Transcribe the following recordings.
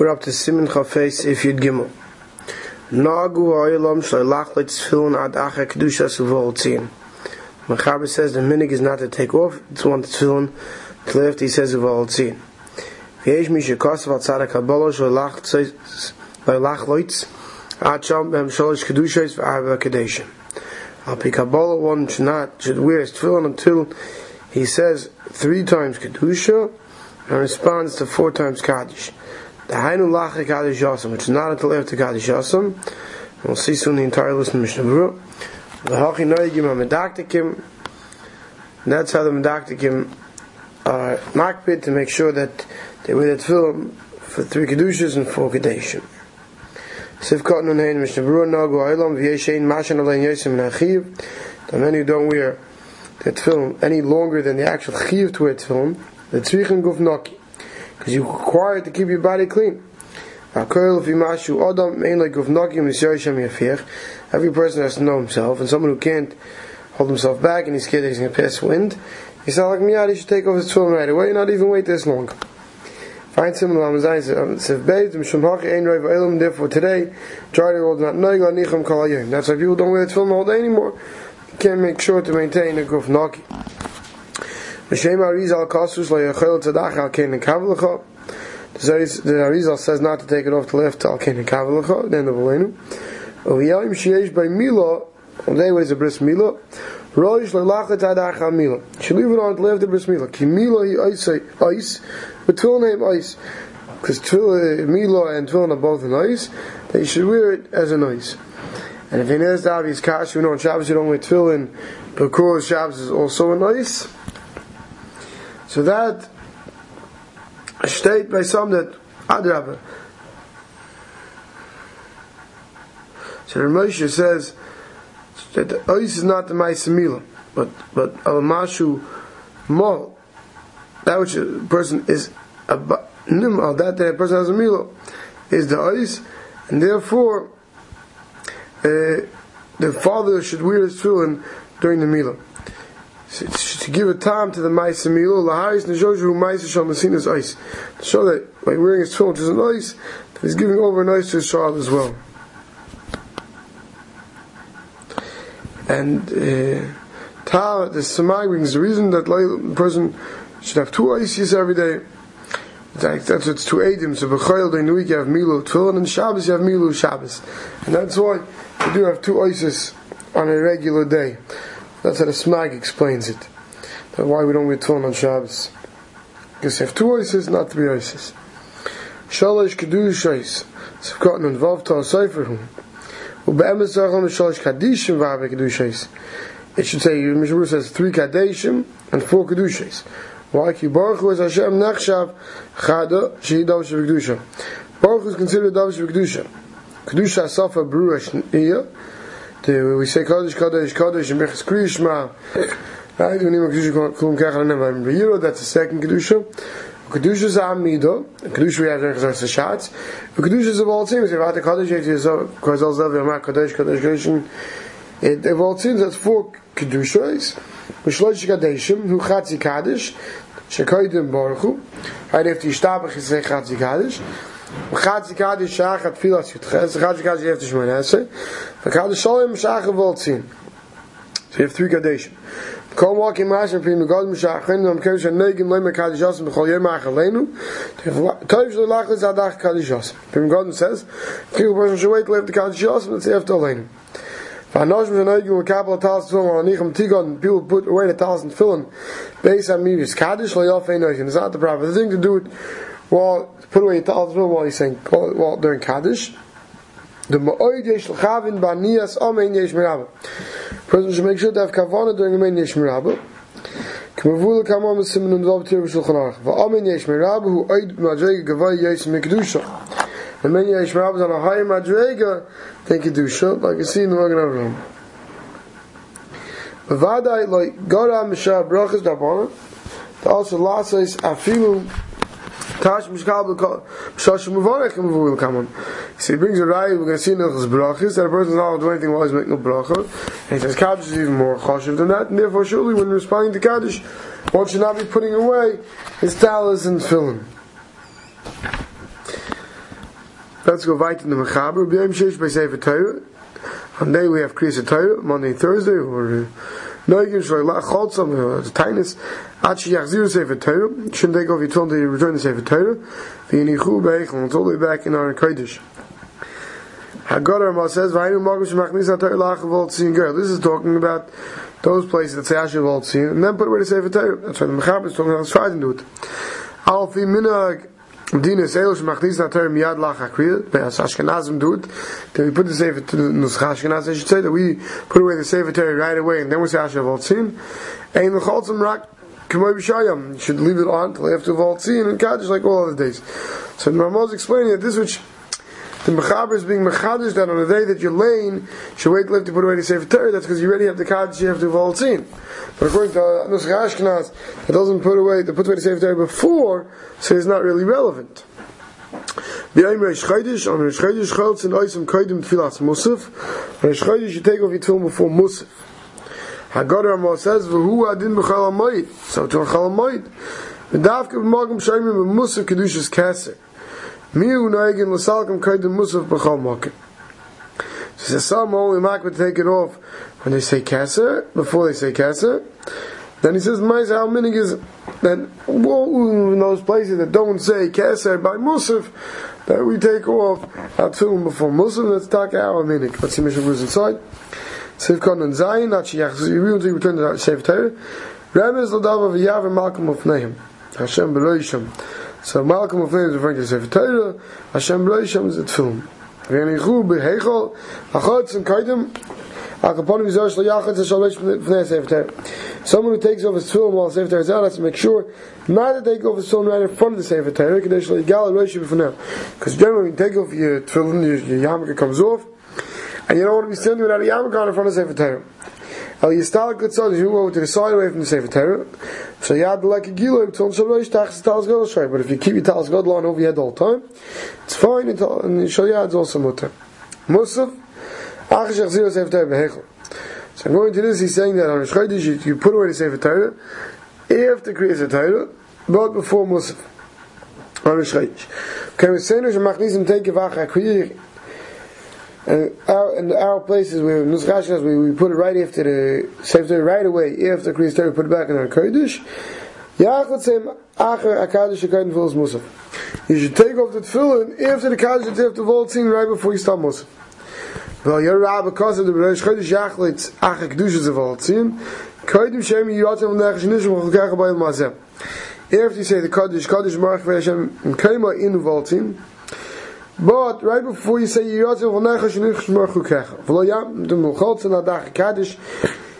We're up to Simin Chafes if you'd gimel. Nagu ha'olam shloilach leitzfilin ad acher kedusha suvol tzin. Mechaber says the minig is not to take off, it's one tefillin to lift, he says uvol tzin. V'yesh mi shekosav al tzadak habolo shloilach leitz ad sham b'hem sholosh kedushas v'arba kedeshim. Al pi kabbalah one should not, should wear his tefillin until he says three times kedusha and responds to four times kaddish. The which is not until after Kaddish Yasam. We'll see soon the entire list of Mishnah. The HaMedaktikim. That's how the Medaktikim are makbid to make sure that they wear that film for three Kedushas and four Kadeshim. Sivkot Nunayin Mishnah Berurah Nagu Aylam V'yeshein Mashan Alayin Yosim and. The many who don't wear that film any longer than the actual Chiv to wear film, the Tzrichen Guf Noki because you're required to keep your body clean. Every person has to know himself, and someone who can't hold himself back and he's scared that he's going to pass wind, he's said, like Miyad, he should take off his tefillin right away, not even wait this long. Find therefore today, majority not know nicham kol That's why people don't wear the tefillin all day anymore. You can't make sure to maintain a guf M'shem Arizal Kasus lo yachel tzedach al ken kavlecha. The Arizal says not to take it off the left al ken kavlecha. Then the volenu. Oviyayim sheyesh by mila. On is a bris mila? Roish lo lachet adach al mila. Should leave it on to left the bris mila. Ki mila hi ice ice. But tefillin name ice. Because tefillin mila and tefillin are both an ice. They should wear it as an ice. And if it is the obvious kash, you know on Shabbos you don't wear tefillin because Shabbos is also an ice. So that state by some that Adrabah. So Moshe says that the ois is not the Maisamila, but but al mashu mol, that which a person is a nimal, that that a person has a milo, is the ois, and therefore uh, the father should wear his tefillin during the milah to give a time to the mice Maisa Milo, Laharis Nejoju Maisa Shalmasinas ice. To show that by wearing his tefillin, which is an ice, he's giving over an ice to his child as well. And uh, Ta, the Samai brings the reason that the person should have two ices every day. That's what it's two Adim. So B'chayil during the week you have Milo Tefillin, and Shabbos you have Milo Shabbos. And that's why you do have two ices on a regular day. That's how the Smag explains it. Why we don't wear tefillin on Shabbos. Because you have two ices, not three ices. Shalosh kedushais. Sivkot and vav to sefer hum. Ube'emes zachon shalosh kadishim v'ave kedushais. It should say, Mishmur says three kadeshim and four kedushais. Why? Ki Baruch Hu is Hashem nechshav chada shehi davish v'kedusha. Baruch Hu is considered davish v'kedusha. Kedusha asafa bru hashniya the, we say Kodesh, Kodesh, Kodesh, and Mechas Kriyishma. That's the second Kedusha. Kedusha is Amido, Kedusha we have there because that's the shots. Kedusha is of all things. If I had the Kodesh, it is Kozal Zav, Yamah, Kodesh, Kodesh, Kodesh, it of all things, that's four Kedushas. Mishlosh Kadeshim, who Chatzi Kaddish, Shekoidim Baruch Hu. Right after Yishtabach, you say Chatzi Kaddish. Chatzi Kaddish Shach at Filas Yutches, Chatzi Kaddish after Shmoneh Kaddish Shalom Shach Voltzin. So you have three Kaddishim. Kol walking mash and am kesh negim lem kaddish yosem b'chol. Tov shlo lach God says, the alenu. Vanosh negim with couple of film on tigon people put away the talas and filling based on noikin. It's not the proper thing to do it while put away talas film while he's saying while during kaddish. The yesh l'chavin yesh person should make sure to have kavanah during the main Yeshmir Rabbah. Kmavul kamam is simen und dobt hier shulchan aruch. Va amen yesh mirab hu oid madrega gavai yesh mikdusha. The many yesh mirab is on a higher madrega than kedusha, like you see in the Magen Avraham. Vadai loi Gora Mishra Brachas Dabonim, also Lasais Afilu Tash Mishkal Shosh Muvarech Mavul Kamon. So he brings a raya, we're going to see Nilchas Brachis, that a person is not allowed to do anything while he's making a bracha. And he says Kaddish is even more choshev than that, and therefore surely when responding to Kaddish, one should not be putting away his talis and filling. Let's go right in the Mechaber. B'yom Sheish by Sefer Torah. On day we have Kriyas Torah, Monday, Thursday, or Noigim Shalai Lach Cholzam, the Tainus, Achi Yachzir Sefer Torah. Shouldn't take off your tone to return to Sefer Torah. V'yinichu Beichel, it's all the way back in our Kodesh. Hagadar Ma says, "Vayinu magam shemachnis atar lach voltzin girl." This is talking about those places that say asher voltzin, and then put away the sefer Torah. That's why the Mechaber is talking about to do it. Al fi minag Dina lach akriya. Be'as Ashkenazim we put the sefer to Nusach Ashkenaz. I should say that we put away the sefer Torah right away, and then we say asher voltzin. Ein lecholzim rak. K'moy b'shayam, you should leave it on till after Voltzin and Kaddish like all other days. So the Ramah is explaining that this which the Mechaber is being Mechadish that on the day that you're laying, should wait to put away the Sefer Torah, that's because you already have the Kaddish you have to Voltzin. But according to Nusach Ashkenaz, it doesn't put away, to put away the Sefer Torah before, so it's not really relevant. B'yayim Reish Chodesh, on Reish Chodesh Cholz and Oisam Kodim Tfilas Musaf. Reish Chodesh you take off your tefillin before Musaf. Hagadar Ramah says, V'hu adin b'chal. So to b'chal hamayit. V'davke b'magam shayim b'musaf kedushas keser. Miu noegin l'salkam kodim musaf b'chal makim. So some only makbet take it off when they say keser, before they say keser. Then he says, "My how minig is that well, in those places that don't say keser by musaf, that we take off our tefillin before musaf. Let's talk our minig. Let's see Mishnah was inside. Sivkon and Zayin, not Shiyach, so you really return to Sefer Torah. Rebbe is Ladav of Yav and of Nehim. Hashem Beloisham. So Malcolm of is referring to Sefer Torah. Hashem Beloisham is the Tfilm. V'yanichu b'heichol, achotz and kaidim, akaponim v'zor shlo yachotz and shalosh v'nei Sefer Torah. Someone who takes off his tefillin while Sefer Torah is out has to make sure not to take off his tefillin right in front of the Sefer Torah, because generally when you take off your tefillin, your, your yarmulke comes off, and you don't want to be standing without a yarmulke in front of the Sefer Torah. El Yistal Kutzon, you go to the side away from the Sefer Torah. So you had like a gilo, it's on Shalosh Tachs Talas Gadol Shai. But if you keep your Talas Gadol on over your head all the time, it's fine, and Shalyad is also mutter. Musaf, Behechel. So going to this, he's saying that on Shchodesh, you, you put away the Sefer Torah, after Kriyas Torah, but before Musaf. On Shchodesh. Okay, we're saying that Machnisim take a and our, in our places where Nusach Ashkenaz, we, we put it right after the Sefer right away after Kriyas Torah, put it back in our Musaf. You should take off the tefillin after the Kaddish have to Voltzin right before you start Musaf. Well, your Rabbi of the Rosh Chodesh Yachlitz Acher Kedushas of Voltzin. Kodim Shem Yiratzim Nechash Nishim Chukach Mazem. After you say the Kaddish, Kaddish Marach Hashem in Kema in Voltzin. But right before you say Yiratzim V'nechash Nishim Chukach. V'lo Yam Dem L'choltz and Adach Kaddish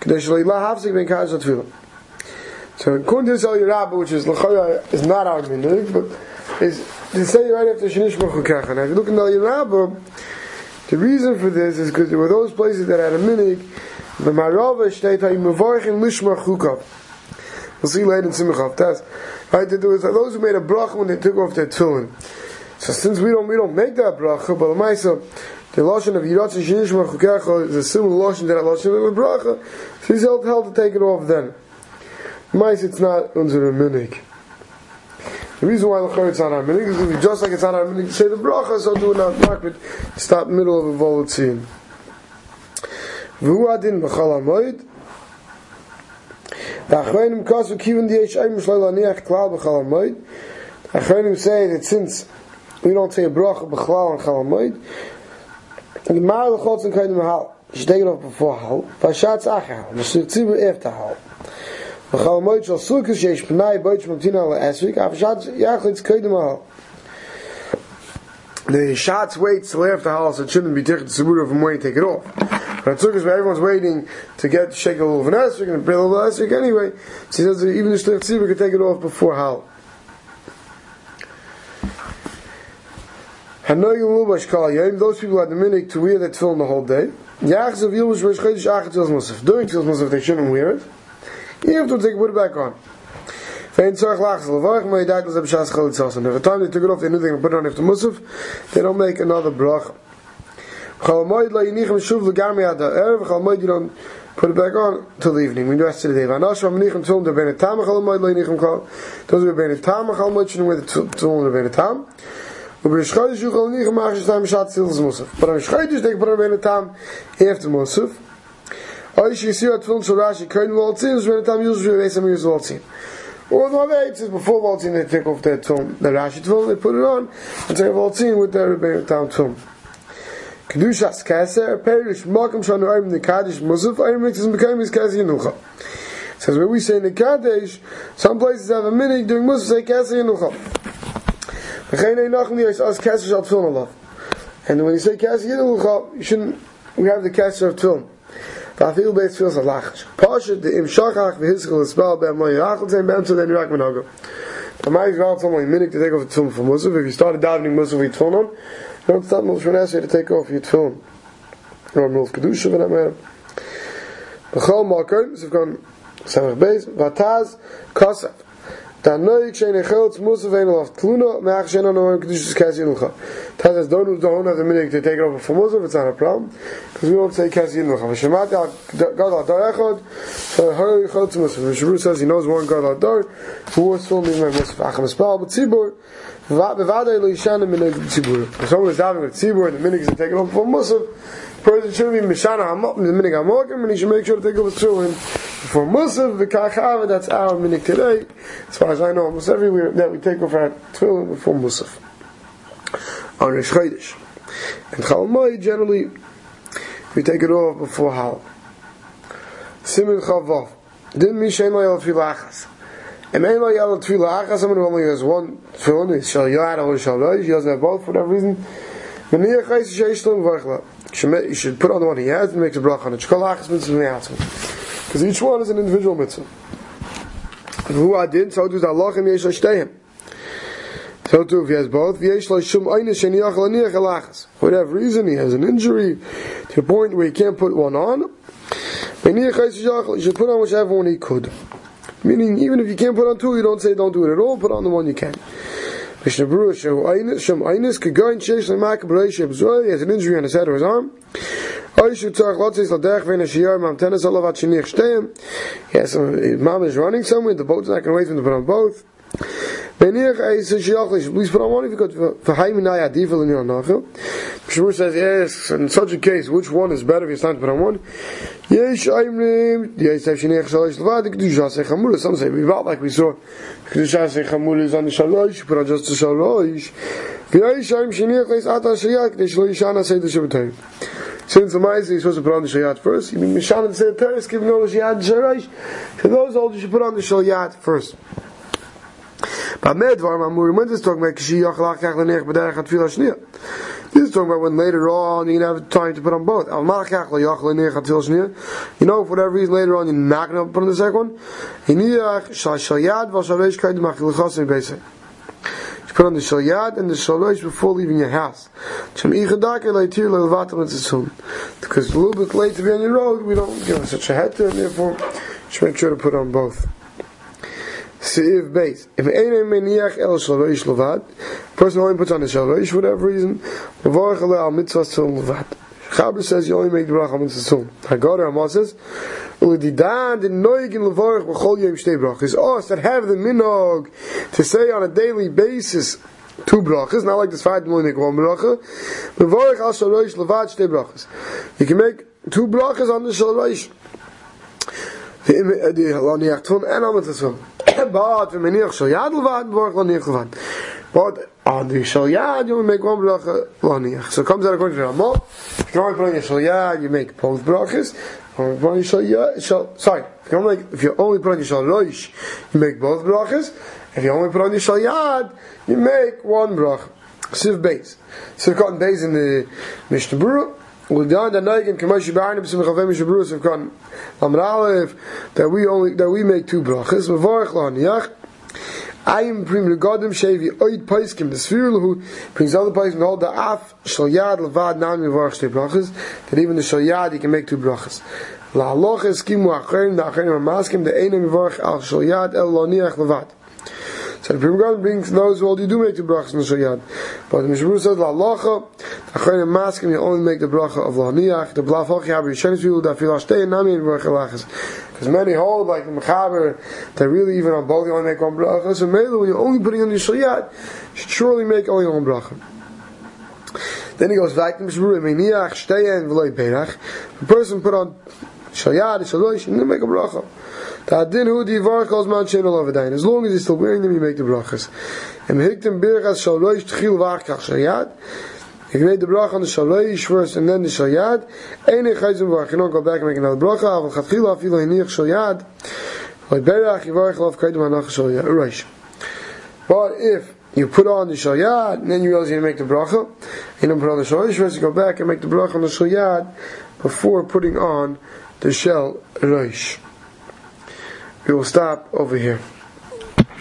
Kadesh Leila Havzik Ben Kaddish Atfilah. So to this Eliyah Rabbah, which is L'chaya, is not our minhag, but is to say right after Shinish Mechukach. And if you look in Eliyah Rabbah, the reason for this is because there were those places that had a minhag, the Marava Shteit HaYimavarchin Lishma Chukav. We'll see later in Simchav. That's right. There was those who made a bracha when they took off their tefillin. So since we don't we don't make that bracha, but the Maisa, the lashon of Yiratz Shinish Mechukach is a similar lashon to that lashon of the bracha. So he's held, held to take it off then. Mais, it's not under a minig. The reason why the it's not our minig is because just like it's not our minig to say the bracha, so do it not market, stop middle of a volatil. V'hu adin b'chal hamoid, the achronim kasu kivin di yesh ayim shloi laniach klal b'chal hamoid, the achronim say that since we don't say a bracha b'chlal on chal hamoid, the mar l'chotz and you should take it off before hal, v'shatz achar, v'shir tzibur after hal. V'chal moed shal sukkos sheish p'nai boitz mamtina la'esvik, af shatz yachlitz. The shots waits till after house, it shouldn't be taken to Sabura from waiting to take it off. But Sukkot, where everyone's waiting to get little of an esrik and a little esrik anyway, so he says that even the Shlich Tzibur could take it off before Hal. Those people had the minute to wear that tefillin the whole day. During Tzilas Musaf, they shouldn't wear it. You have to take put it back on. Every time they took it off, they knew they could put it on after Musaf. They don't make another brach. Chalamoid la yinichem shuv legami ad. Chalamoid you don't put it back on till the evening. We do rest of the day. Vanash vam nichem tzulim der benet tam. Chalamoid la yinichem kal. Those who wear the tzulim der. But on Shchodesh you can only make a time Shat Tzil's Musaf. But on Shchodesh they can put on a time after Musaf. Or you see what film so time usually Reis Amir Voltzin. Or the way it says before Voltzin they take off that film, the Rashi film, they put it on, and take Voltzin with the Rebbeinu Tam film. Kedushas Keser, Perish, Malkam Shanu Arim, the Kaddish Musaf, Arim Mixes Mekayim is Keser Yenucha. Says when we say the Kaddish, some places have a minute doing Musaf, say Keser Yenucha. Ein nachem li as Keser Shal Tfilin Allah. And when you say Keser Yenucha, you shouldn't, we have the Keser of Tfilin. Vafil beis feels a lach. Pasha the im shachach v'hizchel espal be'am lo yachal zayin be'am to then rak menago. The Mai Yisrael told me minute to take off the tefillin for Musaf. If you started davening Musaf with tefillin on, you don't start Musaf when to take off your tefillin. Or Milf Kedusha v'namer. B'chol Malkoim, so we've gone Samach Beis, Vataz, Kosaf. da noy chene gelds mus vein auf kluno nach chene no ein gutes kasin kha. Das is donu da hona de minik de take over for muss of zara plan. Cuz we don't say kasin kha. Ve shmat da god da da echot. So her gelds mus we shru says he knows one god da. Who was so me my was fach am spa but sibur va be va da lo ishan min de sibur so we zaven de sibur de minik is take over for mus. Of President should be Mishana, I'm up in the minute, I'm walking, and he should make sure to take over to him. For Musaf, the Kachava, that's our minik today. As far as I know, almost everywhere that we take off our tefillin before Musaf. On Rish Chodesh. And Chalmai, generally, we take it off before Hal. Simin Chavav. Didn't mean Shein Loyal Tfilachas. And Ein Loyal Tfilachas, someone who only has one tefillin, is Shal Yad or he doesn't have both for that reason. Meniyah Chayis Sheish Varchla. You should put on the one he has and makes a bracha on it. Shkolachas mitzvah because each one is an individual mitzvah. Who I did, so does Allah and Yesh Shteim. So too, if he has both, whatever reason, he has an injury to the point where he can't put one on. You should put on whichever one he could. Meaning, even if you can't put on two, you don't say don't do it at all, put on the one you can. B'Reish He has an injury on his head or his arm. Oy shu tsach lot zis ladach ven a shiar mam tenes olav at shinich shteim. Yes, mom is running somewhere, the boat's not going to wait for him to. Benir is a shiach, please put on one if you could, for haim inay adifel in your nachel. Shmur says, yes, in such a case, which one is better if it's time to put on one? Yes, I'm aimrim, yes, have shinich shalosh levad, kedusha se chamula, some say, we like we saw, kedusha se chamula is on the shalosh, put on just the shalosh. Yesh aim shinich leis ata shayat, kedesh lo yishana say the shabbatayim. Since the Ma'ase is supposed to put on the Shayat first, you mean Mishan and the Teres giving all the Shayat Sharash. For those old, you should put on the Shayat first. But Medvar Mamur, when this talking about Kishi Yachalach Yachalach B'derech At Tfilah Shnia. This is talking about when later on you have time to put on both. Al. You know, for whatever reason later on you're not going to put on the second one. Hiniyach Shayat V'Sharesh Kaid Machilachas in Beisek put on the shalyad and the shalosh before leaving your house. Because a little bit late to be on your road, we don't give such a head to, and therefore, you should make sure to put on both. Seif base. If ein meniach el shalosh levad, person only puts on the shalosh for whatever reason, levarach al mitzvah levad. Chaber says you only make the bracha mitzvah Haggadah Ramah says, Ulididan the noig in levarach b'chol yom shtei brachas. Us that have the minog to say on a daily basis two brachas, not like this five only make one bracha. Levarach al shalosh levad shtei brachas. You can make two brachas on the shalosh. The laniach tfun and on the tfun. But the meniach shal yad levad, levarach laniach levad. But on the shal yad, you make one bracha laniach. So comes out according to Ramah. If you only put on your shal yad, you make both brachas. Sorry, if you only, if you only put on your shal roish, you make both brachas. If you only put on your shal yad, you make one bracha. Siv base. Siv cotton base in the Mishnah Berurah. Udan da neigen kemosh barne bis mir khavem shbrus of kan amralev that we only that we make two brachas bevorach lan yach I'm bring the godim shevi oid paiskim the sfirul who brings other paiskim hold the af shal yad levad nam yivarach shtei brachas that even the shal yad you can make two brachas la aloch eskimu acherim da acherim amaskim the einem yivarach al shal yad el lo niach levad so the Pri Megadim brings those who you do make the brachas in the shal yad but the Mishmur says la alocha acherim amaskim you only make the bracha of lo niach the blavoch yaber yishenis vilu da fil ashtei nam yivarach alachas because many hold like the Mechaber that really even on both you only make one bracha. So maybe when you're only putting on the Shaliat, you should surely make only one bracha. Then he goes back to Mishmur, Meniach, Shteyen, V'loi Perach. The person put on Shayad, Shalosh, and then make a bracha. As long as he's still wearing them, you make the brachas. Em hiktem birchas shalosh tchil vachkach shayad. You made the bracha on the shalosh first and then the shayad, ein echayzim varach. You don't go back and make another bracha. Aval chatchila afilo hiniach shayad. But if you put on the shayad, and then you realize you make the bracha, you don't put on the first, you go back and make the bracha on the shayad before putting on the shell reish. We will stop over here.